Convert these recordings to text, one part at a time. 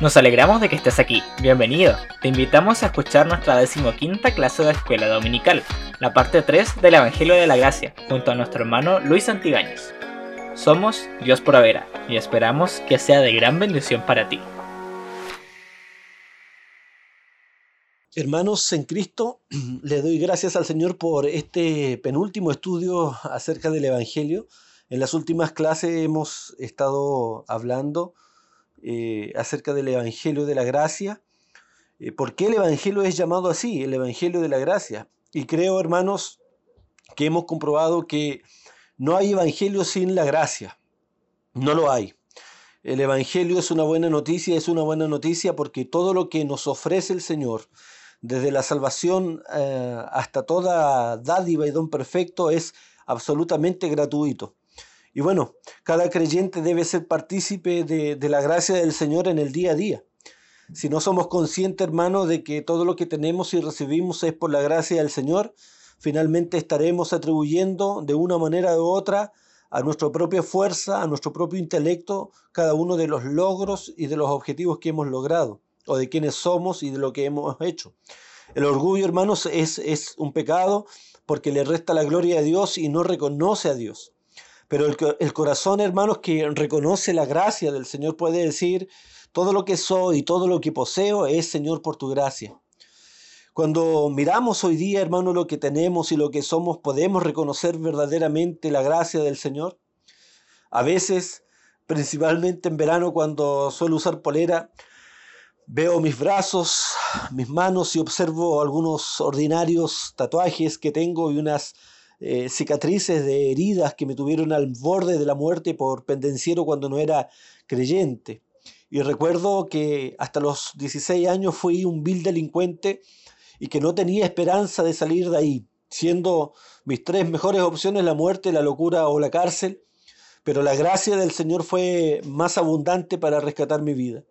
Nos alegramos de que estés aquí. Bienvenido. Te invitamos a escuchar nuestra decimoquinta clase de escuela dominical, la parte 3 del Evangelio de la Gracia, junto a nuestro hermano Luis Antigaños. Somos Dios por Avera y esperamos que sea de gran bendición para ti. Hermanos en Cristo, le doy gracias al Señor por este penúltimo estudio acerca del Evangelio. En las últimas clases hemos estado hablando eh, acerca del Evangelio de la Gracia. Eh, ¿Por qué el Evangelio es llamado así, el Evangelio de la Gracia? Y creo, hermanos, que hemos comprobado que no hay Evangelio sin la gracia. No lo hay. El Evangelio es una buena noticia, es una buena noticia porque todo lo que nos ofrece el Señor, desde la salvación eh, hasta toda dádiva y don perfecto, es absolutamente gratuito. Y bueno, cada creyente debe ser partícipe de, la gracia del Señor en el día a día. Si no somos conscientes, hermano, de que todo lo que tenemos y recibimos es por la gracia del Señor, finalmente estaremos atribuyendo de una manera u otra a nuestra propia fuerza, a nuestro propio intelecto, cada uno de los logros y de los objetivos que hemos logrado o de quiénes somos y de lo que hemos hecho. El orgullo, hermanos, es un pecado porque le resta la gloria a Dios y no reconoce a Dios. Pero el, corazón, hermanos, que reconoce la gracia del Señor puede decir, todo lo que soy y todo lo que poseo es, Señor, por tu gracia. Cuando miramos hoy día, hermano, lo que tenemos y lo que somos, podemos reconocer verdaderamente la gracia del Señor. A veces, principalmente en verano, cuando suelo usar polera, Veo mis brazos, mis manos y observo algunos ordinarios tatuajes que tengo y unas eh, cicatrices de heridas que me tuvieron al borde de la muerte por pendenciero cuando no era creyente. Y recuerdo que hasta los 16 años fui un vil delincuente y que no tenía esperanza de salir de ahí, siendo mis tres mejores opciones la muerte, la locura o la cárcel, pero la gracia del Señor fue más abundante para rescatar mi vida.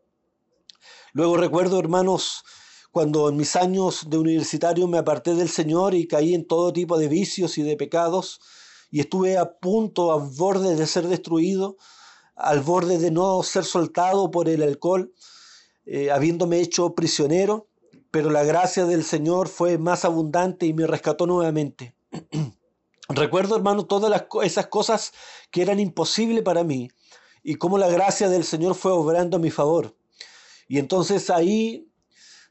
Luego recuerdo, hermanos, cuando en mis años de universitario me aparté del Señor y caí en todo tipo de vicios y de pecados y estuve a punto, al borde de ser destruido, al borde de no ser soltado por el alcohol, eh, habiéndome hecho prisionero, pero la gracia del Señor fue más abundante y me rescató nuevamente. Recuerdo, hermano, todas esas cosas que eran imposibles para mí y cómo la gracia del Señor fue obrando a mi favor. Y entonces ahí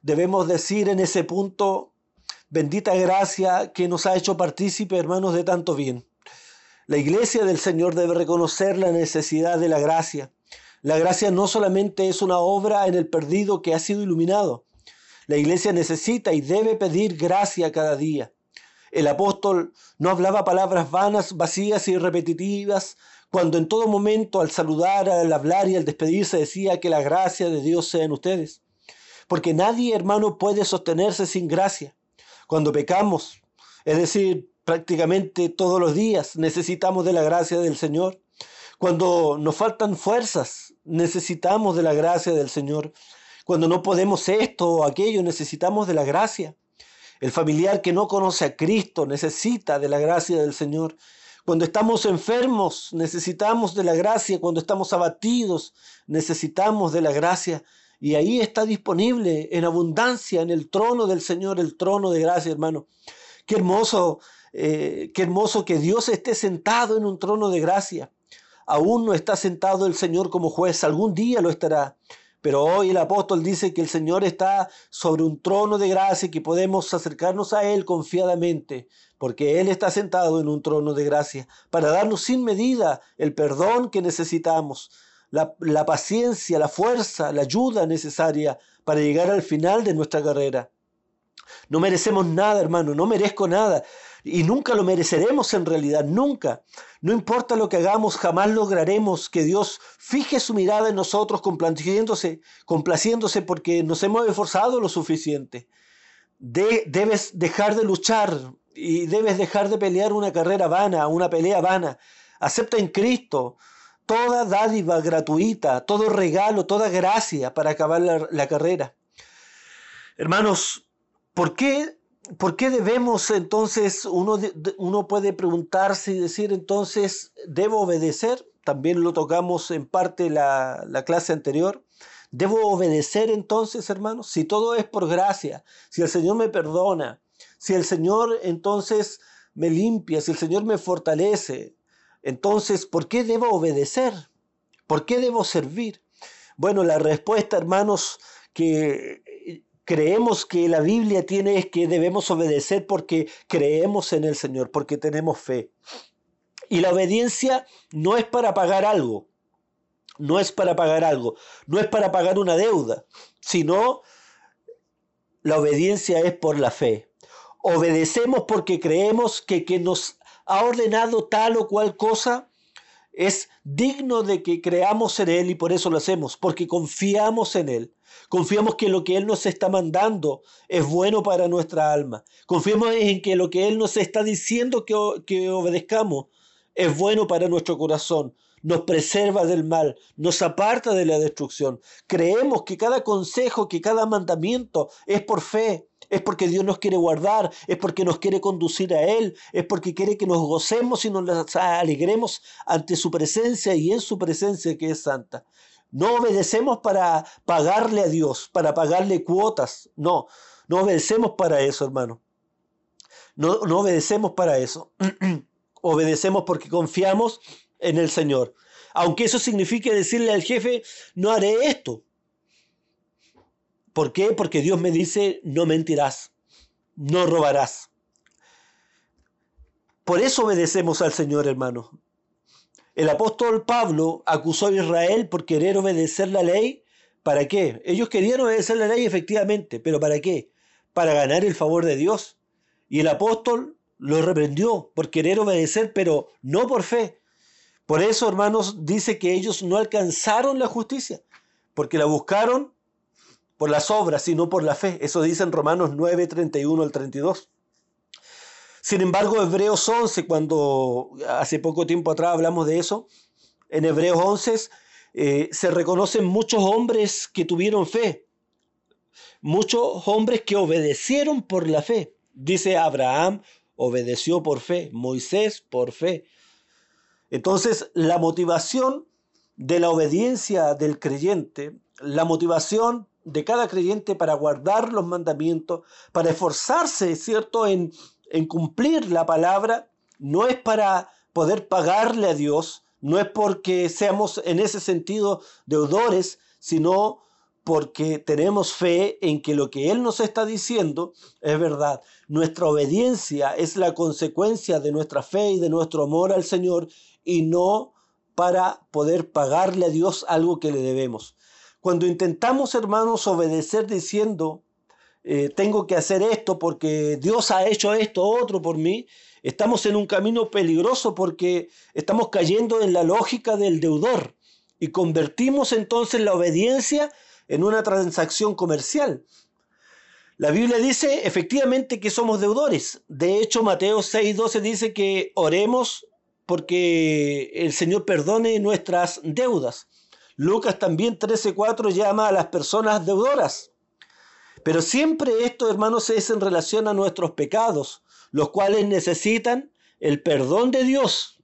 debemos decir en ese punto, bendita gracia que nos ha hecho partícipe, hermanos, de tanto bien. La iglesia del Señor debe reconocer la necesidad de la gracia. La gracia no solamente es una obra en el perdido que ha sido iluminado. La iglesia necesita y debe pedir gracia cada día. El apóstol no hablaba palabras vanas, vacías y repetitivas, cuando en todo momento al saludar, al hablar y al despedirse decía que la gracia de Dios sea en ustedes. Porque nadie, hermano, puede sostenerse sin gracia. Cuando pecamos, es decir, prácticamente todos los días, necesitamos de la gracia del Señor. Cuando nos faltan fuerzas, necesitamos de la gracia del Señor. Cuando no podemos esto o aquello, necesitamos de la gracia. El familiar que no conoce a Cristo necesita de la gracia del Señor. Cuando estamos enfermos, necesitamos de la gracia. Cuando estamos abatidos, necesitamos de la gracia. Y ahí está disponible en abundancia en el trono del Señor, el trono de gracia, hermano. Qué hermoso, eh, qué hermoso que Dios esté sentado en un trono de gracia. Aún no está sentado el Señor como juez, algún día lo estará. Pero hoy el apóstol dice que el Señor está sobre un trono de gracia y que podemos acercarnos a Él confiadamente, porque Él está sentado en un trono de gracia para darnos sin medida el perdón que necesitamos, la, paciencia, la fuerza, la ayuda necesaria para llegar al final de nuestra carrera. No merecemos nada, hermano, no merezco nada. Y nunca lo mereceremos en realidad, nunca. No importa lo que hagamos, jamás lograremos que Dios fije su mirada en nosotros complaciéndose, complaciéndose porque nos hemos esforzado lo suficiente. De, debes dejar de luchar y debes dejar de pelear una carrera vana, una pelea vana. Acepta en Cristo toda dádiva gratuita, todo regalo, toda gracia para acabar la, carrera. Hermanos, ¿por qué ¿por qué debemos entonces, uno, uno puede preguntarse y decir entonces, ¿debo obedecer? También lo tocamos en parte la, la clase anterior. ¿Debo obedecer entonces, hermanos? Si todo es por gracia, si el Señor me perdona, si el Señor entonces me limpia, si el Señor me fortalece, entonces, ¿por qué debo obedecer? ¿Por qué debo servir? Bueno, la respuesta, hermanos, que creemos que la Biblia tiene es que debemos obedecer porque creemos en el Señor, porque tenemos fe. Y la obediencia no es para pagar algo, no es para pagar algo, no es para pagar una deuda, sino la obediencia es por la fe. Obedecemos porque creemos que quien nos ha ordenado tal o cual cosa es digno de que creamos en Él y por eso lo hacemos, porque confiamos en Él. Confiamos que lo que Él nos está mandando es bueno para nuestra alma. Confiamos en que lo que Él nos está diciendo que, que obedezcamos es bueno para nuestro corazón. Nos preserva del mal, nos aparta de la destrucción. Creemos que cada consejo, que cada mandamiento es por fe, es porque Dios nos quiere guardar, es porque nos quiere conducir a Él, es porque quiere que nos gocemos y nos alegremos ante su presencia y en su presencia que es santa. No obedecemos para pagarle a Dios, para pagarle cuotas, no, no obedecemos para eso, hermano. No, no obedecemos para eso. obedecemos porque confiamos en el Señor. Aunque eso signifique decirle al jefe, no haré esto. ¿Por qué? Porque Dios me dice, no mentirás, no robarás. Por eso obedecemos al Señor, hermano. El apóstol Pablo acusó a Israel por querer obedecer la ley. ¿Para qué? Ellos querían obedecer la ley efectivamente, pero ¿para qué? Para ganar el favor de Dios. Y el apóstol lo reprendió por querer obedecer, pero no por fe. Por eso, hermanos, dice que ellos no alcanzaron la justicia, porque la buscaron por las obras y no por la fe. Eso dice en Romanos 9, 31 al 32. Sin embargo, Hebreos 11, cuando hace poco tiempo atrás hablamos de eso, en Hebreos 11 eh, se reconocen muchos hombres que tuvieron fe, muchos hombres que obedecieron por la fe. Dice Abraham, obedeció por fe, Moisés por fe. Entonces, la motivación de la obediencia del creyente, la motivación de cada creyente para guardar los mandamientos, para esforzarse, ¿cierto?, en, en cumplir la palabra, no es para poder pagarle a Dios, no es porque seamos en ese sentido deudores, sino porque tenemos fe en que lo que Él nos está diciendo es verdad. Nuestra obediencia es la consecuencia de nuestra fe y de nuestro amor al Señor y no para poder pagarle a Dios algo que le debemos. Cuando intentamos, hermanos, obedecer diciendo, eh, tengo que hacer esto porque Dios ha hecho esto otro por mí, estamos en un camino peligroso porque estamos cayendo en la lógica del deudor y convertimos entonces la obediencia en una transacción comercial. La Biblia dice efectivamente que somos deudores. De hecho, Mateo 6:12 dice que oremos porque el Señor perdone nuestras deudas. Lucas también 13:4 llama a las personas deudoras. Pero siempre esto, hermanos, es en relación a nuestros pecados, los cuales necesitan el perdón de Dios.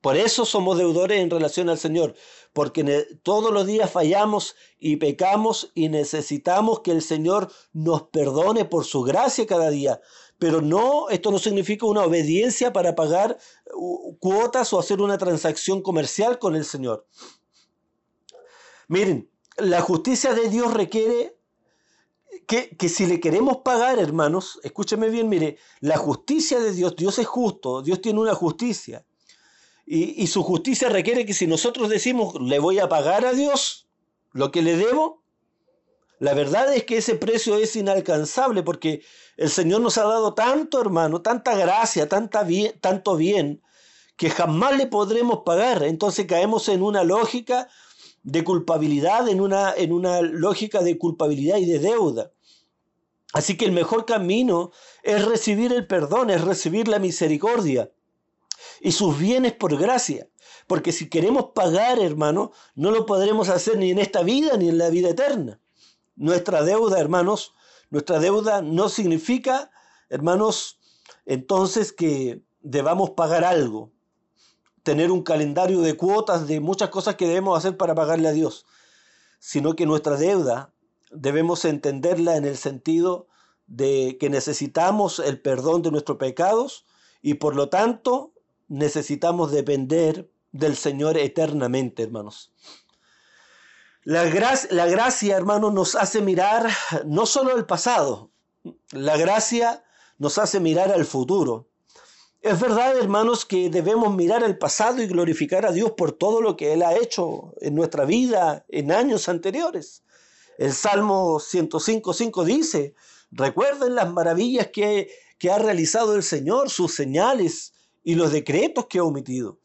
Por eso somos deudores en relación al Señor porque todos los días fallamos y pecamos y necesitamos que el Señor nos perdone por su gracia cada día. Pero no, esto no significa una obediencia para pagar cuotas o hacer una transacción comercial con el Señor. Miren, la justicia de Dios requiere que, que, si le queremos pagar, hermanos, escúcheme bien, mire, la justicia de Dios, Dios es justo, Dios tiene una justicia. Y, su justicia requiere que si nosotros decimos, le voy a pagar a Dios lo que le debo, la verdad es que ese precio es inalcanzable porque el Señor nos ha dado tanto, hermano, tanta gracia, tanta bien, tanto bien, que jamás le podremos pagar. Entonces caemos en una lógica de culpabilidad, en una, en una lógica de culpabilidad y de deuda. Así que el mejor camino es recibir el perdón, es recibir la misericordia y sus bienes por gracia. Porque si queremos pagar, hermano, no lo podremos hacer ni en esta vida ni en la vida eterna. Nuestra deuda, hermanos, nuestra deuda no significa, hermanos, entonces que debamos pagar algo, tener un calendario de cuotas de muchas cosas que debemos hacer para pagarle a Dios, sino que nuestra deuda debemos entenderla en el sentido de que necesitamos el perdón de nuestros pecados y por lo tanto necesitamos depender del Señor eternamente, hermanos. La, gracia, la gracia, hermanos, nos hace mirar no solo al pasado, la gracia nos hace mirar al futuro. Es verdad, hermanos, que debemos mirar al pasado y glorificar a Dios por todo lo que Él ha hecho en nuestra vida en años anteriores. El Salmo 105.5 dice, recuerden las maravillas que, que ha realizado el Señor, sus señales y los decretos que ha omitido.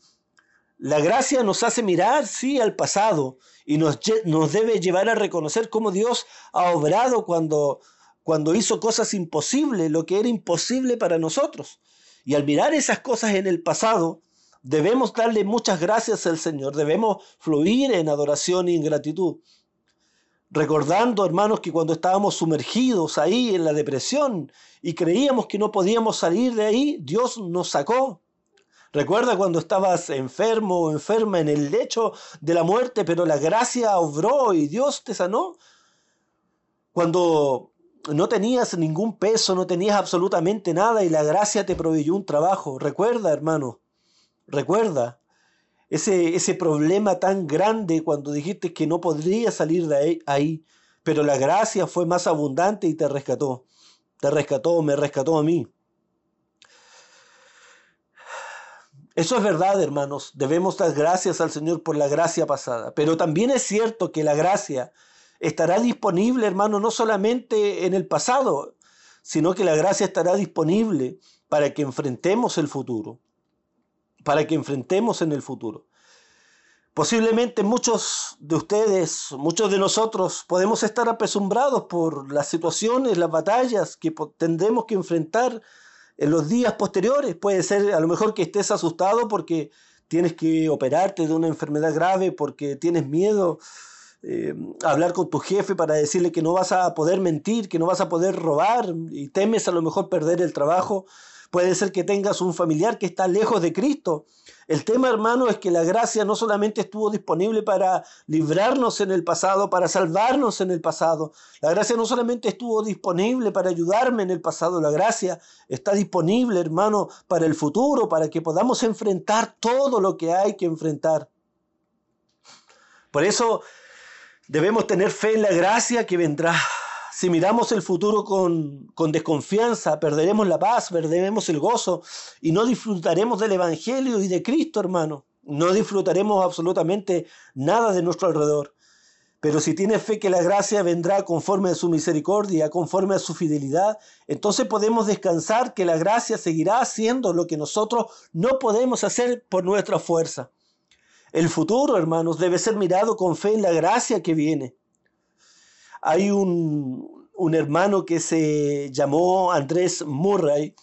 La gracia nos hace mirar, sí, al pasado y nos, nos debe llevar a reconocer cómo Dios ha obrado cuando, cuando hizo cosas imposibles, lo que era imposible para nosotros. Y al mirar esas cosas en el pasado, debemos darle muchas gracias al Señor, debemos fluir en adoración y en gratitud. Recordando, hermanos, que cuando estábamos sumergidos ahí en la depresión y creíamos que no podíamos salir de ahí, Dios nos sacó. Recuerda cuando estabas enfermo o enferma en el lecho de la muerte, pero la gracia obró y Dios te sanó. Cuando no tenías ningún peso, no tenías absolutamente nada y la gracia te proveyó un trabajo. Recuerda, hermano, recuerda ese, ese problema tan grande cuando dijiste que no podrías salir de ahí, ahí, pero la gracia fue más abundante y te rescató. Te rescató, me rescató a mí. Eso es verdad, hermanos. Debemos dar gracias al Señor por la gracia pasada. Pero también es cierto que la gracia estará disponible, hermano, no solamente en el pasado, sino que la gracia estará disponible para que enfrentemos el futuro, para que enfrentemos en el futuro. Posiblemente muchos de ustedes, muchos de nosotros podemos estar apesumbrados por las situaciones, las batallas que tendremos que enfrentar en los días posteriores. Puede ser a lo mejor que estés asustado porque tienes que operarte de una enfermedad grave, porque tienes miedo eh, hablar con tu jefe para decirle que no vas a poder mentir, que no vas a poder robar y temes a lo mejor perder el trabajo. Puede ser que tengas un familiar que está lejos de Cristo. El tema, hermano, es que la gracia no solamente estuvo disponible para librarnos en el pasado, para salvarnos en el pasado. La gracia no solamente estuvo disponible para ayudarme en el pasado. La gracia está disponible, hermano, para el futuro, para que podamos enfrentar todo lo que hay que enfrentar. Por eso Debemos tener fe en la gracia que vendrá. Si miramos el futuro con, desconfianza, perderemos la paz, perderemos el gozo y no disfrutaremos del Evangelio y de Cristo, hermano. No disfrutaremos absolutamente nada de nuestro alrededor. Pero si tienes fe que la gracia vendrá conforme a su misericordia, conforme a su fidelidad, entonces podemos descansar que la gracia seguirá haciendo lo que nosotros no podemos hacer por nuestra fuerza. El futuro, hermanos, debe ser mirado con fe en la gracia que viene. Hay un, hermano que se llamó Andrés Murray,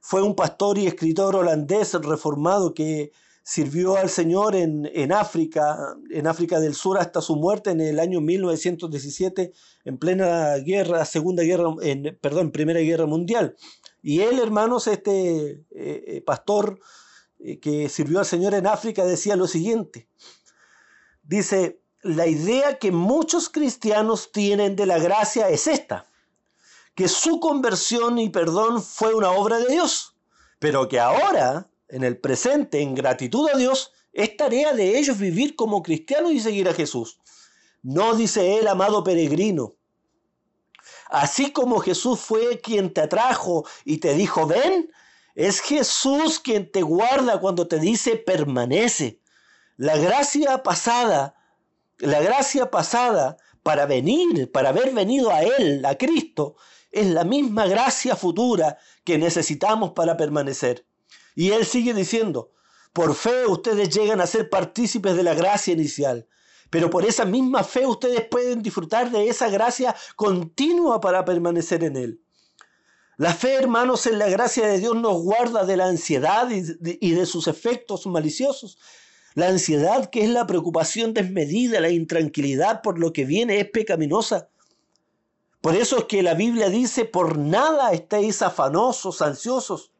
fue un pastor y escritor holandés reformado que sirvió al Señor en, en, África, en África del Sur hasta su muerte en el año 1917, en plena guerra, segunda guerra, en, perdón, primera guerra mundial. Y él, hermanos, este eh, eh, pastor que sirvió al Señor en África decía lo siguiente. Dice, la idea que muchos cristianos tienen de la gracia es esta, que su conversión y perdón fue una obra de Dios, pero que ahora, en el presente, en gratitud a Dios, es tarea de ellos vivir como cristianos y seguir a Jesús. No dice él, amado peregrino. Así como Jesús fue quien te atrajo y te dijo, ven, es Jesús quien te guarda cuando te dice permanece. La gracia pasada, la gracia pasada para venir, para haber venido a Él, a Cristo, es la misma gracia futura que necesitamos para permanecer. Y Él sigue diciendo, por fe ustedes llegan a ser partícipes de la gracia inicial, pero por esa misma fe ustedes pueden disfrutar de esa gracia continua para permanecer en Él. La fe, hermanos, en la gracia de Dios nos guarda de la ansiedad y de, sus efectos maliciosos. La ansiedad, que es la preocupación desmedida, la intranquilidad por lo que viene, es pecaminosa. Por eso es que la Biblia dice, por nada estéis afanosos, ansiosos.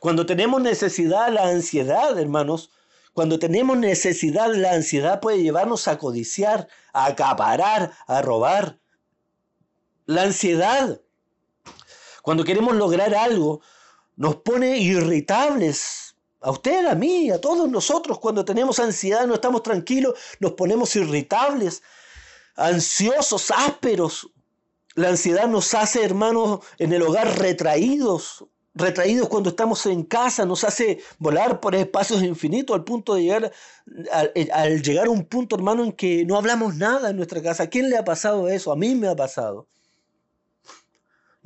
Cuando tenemos necesidad, la ansiedad, hermanos, Cuando tenemos necesidad, la ansiedad puede llevarnos a codiciar, a acaparar, a robar. La ansiedad, cuando queremos lograr algo, nos pone irritables. A usted, a mí, a todos nosotros, cuando tenemos ansiedad, no estamos tranquilos, nos ponemos irritables, ansiosos, ásperos. La ansiedad nos hace, hermanos, en el hogar retraídos, retraídos cuando estamos en casa, nos hace volar por espacios infinitos al punto de llegar, al, llegar a un punto, hermano, en que no hablamos nada en nuestra casa. ¿A quién le ha pasado eso? A mí me ha pasado.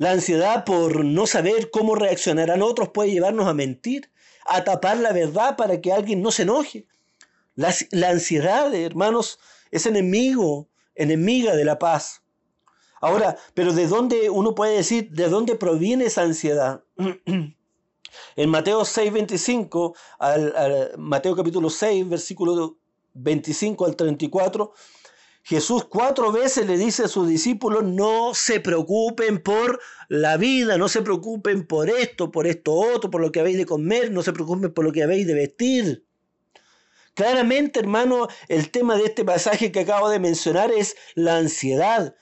La ansiedad por no saber cómo reaccionarán otros puede llevarnos a mentir, a tapar la verdad para que alguien no se enoje. La, la ansiedad, hermanos, es enemigo, enemiga de la paz. Ahora, pero ¿de dónde uno puede decir, de dónde proviene esa ansiedad? en Mateo 6, 25, al, Mateo capítulo 6, versículo 25 al 34, Jesús cuatro veces le dice a sus discípulos, no se preocupen por la vida, no se preocupen por esto, por esto otro, por lo que habéis de comer, no se preocupen por lo que habéis de vestir. Claramente, hermano, el tema de este pasaje que acabo de mencionar es la ansiedad.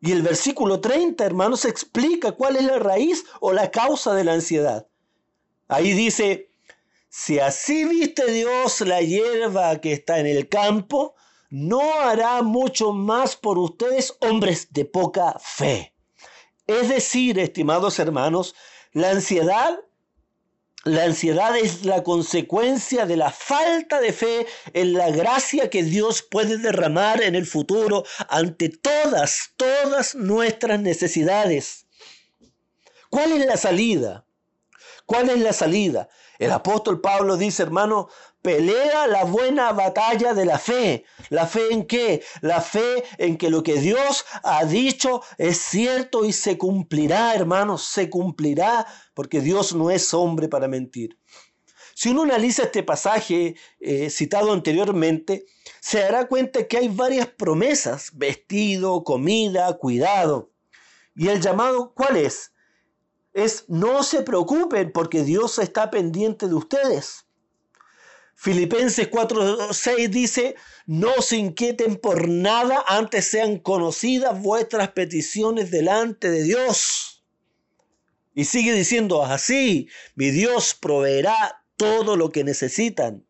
Y el versículo 30, hermanos, explica cuál es la raíz o la causa de la ansiedad. Ahí dice, si así viste Dios la hierba que está en el campo, no hará mucho más por ustedes, hombres de poca fe. Es decir, estimados hermanos, la ansiedad la ansiedad es la consecuencia de la falta de fe en la gracia que Dios puede derramar en el futuro ante todas, todas nuestras necesidades. ¿Cuál es la salida? ¿Cuál es la salida? El apóstol Pablo dice, hermano, pelea la buena batalla de la fe. ¿La fe en qué? La fe en que lo que Dios ha dicho es cierto y se cumplirá, hermanos, se cumplirá, porque Dios no es hombre para mentir. Si uno analiza este pasaje eh, citado anteriormente, se dará cuenta que hay varias promesas, vestido, comida, cuidado. ¿Y el llamado cuál es? Es no se preocupen porque Dios está pendiente de ustedes. Filipenses 4:6 dice, no se inquieten por nada, antes sean conocidas vuestras peticiones delante de Dios. Y sigue diciendo, así mi Dios proveerá todo lo que necesitan.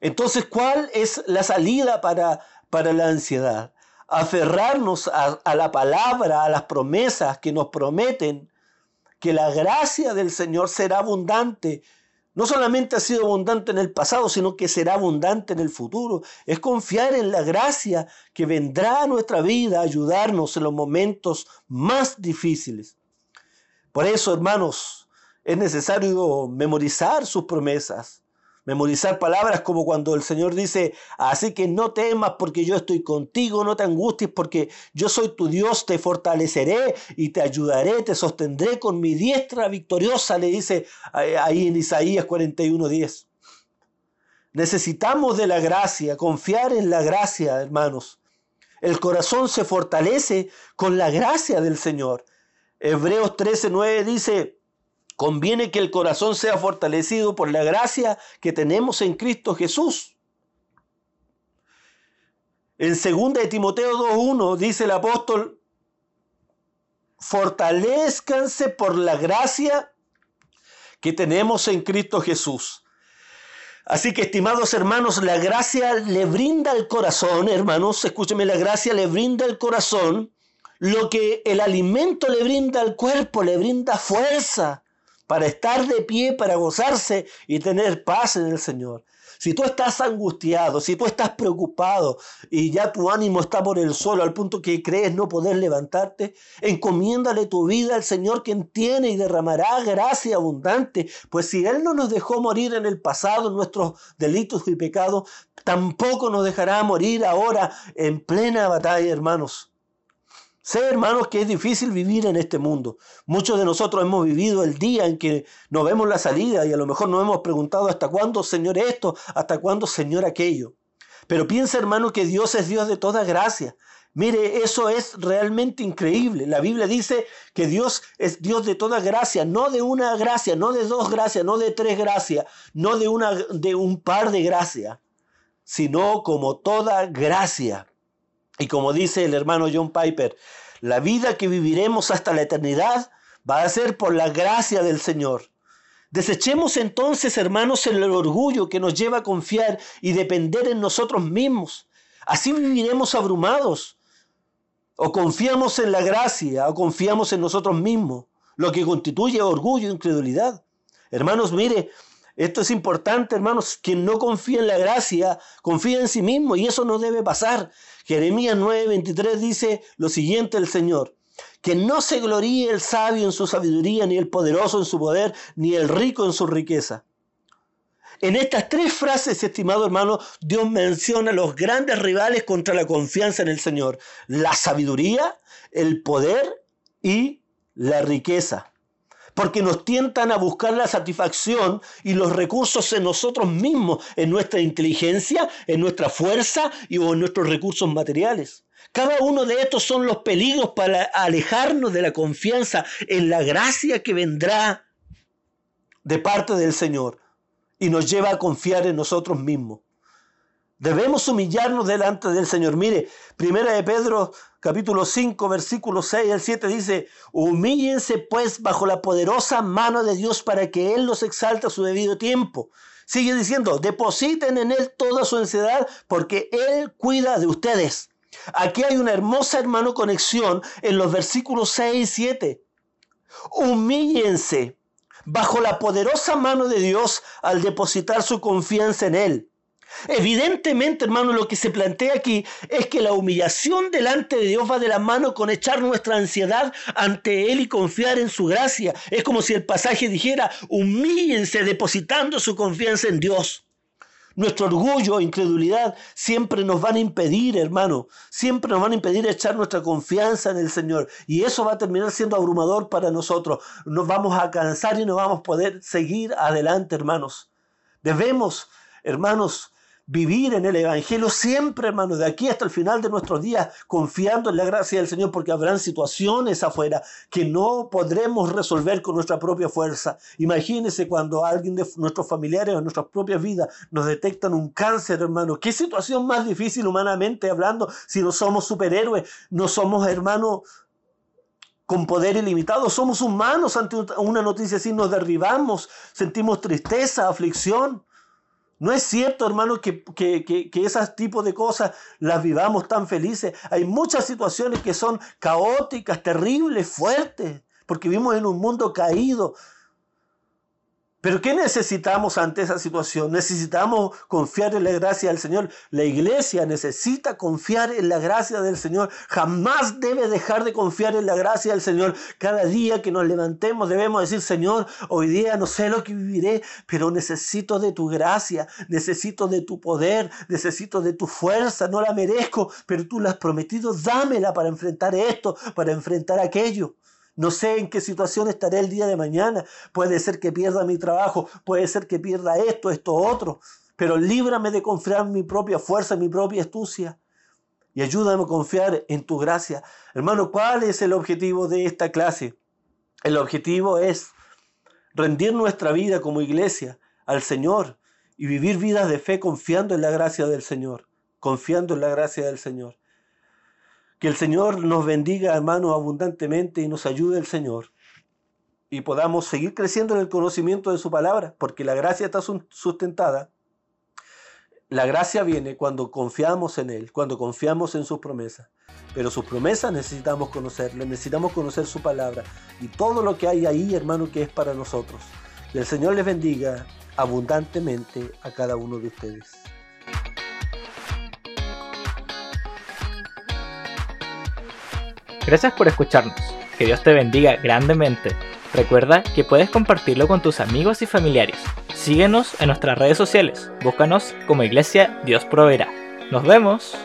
Entonces, ¿cuál es la salida para, para la ansiedad? Aferrarnos a, la palabra, a las promesas que nos prometen que la gracia del Señor será abundante. No solamente ha sido abundante en el pasado, sino que será abundante en el futuro. Es confiar en la gracia que vendrá a nuestra vida a ayudarnos en los momentos más difíciles. Por eso, hermanos, es necesario memorizar sus promesas, Memorizar palabras como cuando el Señor dice, así que no temas porque yo estoy contigo, no te angusties porque yo soy tu Dios, te fortaleceré y te ayudaré, te sostendré con mi diestra victoriosa, le dice ahí en Isaías 41:10. Necesitamos de la gracia, confiar en la gracia, hermanos. El corazón se fortalece con la gracia del Señor. Hebreos 13:9 dice, Conviene que el corazón sea fortalecido por la gracia que tenemos en Cristo Jesús. En 2 de Timoteo 2.1 dice el apóstol, fortalezcanse por la gracia que tenemos en Cristo Jesús. Así que, estimados hermanos, la gracia le brinda al corazón, hermanos, escúcheme, la gracia le brinda al corazón lo que el alimento le brinda al cuerpo, le brinda fuerza, para estar de pie, para gozarse y tener paz en el Señor. Si tú estás angustiado, si tú estás preocupado y ya tu ánimo está por el suelo al punto que crees no poder levantarte, encomiéndale tu vida al Señor quien tiene y derramará gracia abundante, pues si Él no nos dejó morir en el pasado en nuestros delitos y pecados, tampoco nos dejará morir ahora en plena batalla, hermanos. Sé, hermanos, que es difícil vivir en este mundo. Muchos de nosotros hemos vivido el día en que no vemos la salida y a lo mejor nos hemos preguntado hasta cuándo, Señor, esto, hasta cuándo, Señor, aquello. Pero piensa, hermano, que Dios es Dios de toda gracia, Mire, eso es realmente increíble. La Biblia dice que Dios es Dios de toda gracia, no de una gracia, no de dos gracias, no de tres gracias, no de, una, de un par de gracias, sino como toda gracia. Y como dice el hermano John Piper, la vida que viviremos hasta la eternidad va a ser por la gracia del Señor. Desechemos entonces, hermanos, el orgullo que nos lleva a confiar y depender en nosotros mismos. Así viviremos abrumados o confiamos en la gracia o confiamos en nosotros mismos, lo que constituye orgullo e incredulidad. Hermanos, mire, esto es importante, hermanos. Quien no confía en la gracia, confía en sí mismo y eso no debe pasar. Jeremías 9:23 dice lo siguiente el Señor. Que no se gloríe el sabio en su sabiduría, ni el poderoso en su poder, ni el rico en su riqueza en estas tres frases, estimado hermano, Dios menciona los grandes rivales contra la confianza en el Señor. La sabiduría, el poder y la riqueza. Porque nos tientan a buscar la satisfacción y los recursos en nosotros mismos, en nuestra inteligencia, en nuestra fuerza y o en nuestros recursos materiales. Cada uno de estos son los peligros para alejarnos de la confianza en la gracia que vendrá de parte del Señor y nos lleva a confiar en nosotros mismos. Debemos humillarnos delante del Señor. Mire, primera de Pedro capítulo 5 versículo 6 al 7 dice, humíllense pues bajo la poderosa mano de Dios para que Él los exalte a su debido tiempo. Sigue diciendo, depositen en Él toda su ansiedad porque Él cuida de ustedes. Aquí hay una hermosa hermano conexión en los versículos 6 y 7. Humíllense bajo la poderosa mano de Dios al depositar su confianza en Él. Evidentemente, hermano, lo que se plantea aquí es que la humillación delante de Dios va de la mano con echar nuestra ansiedad ante Él y confiar en su gracia. Es como si el pasaje dijera, humíllense depositando su confianza en Dios. Nuestro orgullo, incredulidad, siempre nos van a impedir, hermano, siempre nos van a impedir echar nuestra confianza en el Señor. Y eso va a terminar siendo abrumador para nosotros. Nos vamos a cansar y no vamos a poder seguir adelante, hermanos. Debemos, hermanos, vivir en el Evangelio siempre, hermano, de aquí hasta el final de nuestros días, confiando en la gracia del Señor, porque habrán situaciones afuera que no podremos resolver con nuestra propia fuerza. Imagínense cuando alguien de nuestros familiares o nuestras propias vidas nos detectan un cáncer, hermano. ¿Qué situación más difícil humanamente hablando si no somos superhéroes, no somos hermanos con poder ilimitado. Somos humanos ante una noticia así, nos derribamos, sentimos tristeza, aflicción. No es cierto, hermano, que, que, que, que esos tipos de cosas las vivamos tan felices. Hay muchas situaciones que son caóticas, terribles, fuertes, porque vivimos en un mundo caído, pero ¿qué necesitamos ante esa situación? Necesitamos confiar en la gracia del Señor. La iglesia necesita confiar en la gracia del Señor. Jamás debe dejar de confiar en la gracia del Señor. Cada día que nos levantemos debemos decir, Señor, hoy día no sé lo que viviré, pero necesito de tu gracia, necesito de tu poder, necesito de tu fuerza. No la merezco, pero tú la has prometido. Dámela para enfrentar esto, para enfrentar aquello. No sé en qué situación estaré el día de mañana. Puede ser que pierda mi trabajo, puede ser que pierda esto, esto, otro. Pero líbrame de confiar en mi propia fuerza, en mi propia astucia. Y ayúdame a confiar en tu gracia. Hermano, ¿cuál es el objetivo de esta clase? El objetivo es rendir nuestra vida como iglesia al Señor y vivir vidas de fe confiando en la gracia del Señor. Confiando en la gracia del Señor. Que el Señor nos bendiga, hermano, abundantemente y nos ayude el Señor. Y podamos seguir creciendo en el conocimiento de su palabra, porque la gracia está sustentada. La gracia viene cuando confiamos en Él, cuando confiamos en sus promesas. Pero sus promesas necesitamos conocerle, necesitamos conocer su palabra y todo lo que hay ahí, hermano, que es para nosotros. Que el Señor les bendiga abundantemente a cada uno de ustedes. Gracias por escucharnos. Que Dios te bendiga grandemente. Recuerda que puedes compartirlo con tus amigos y familiares. Síguenos en nuestras redes sociales. Búscanos como Iglesia Dios Proveerá. Nos vemos.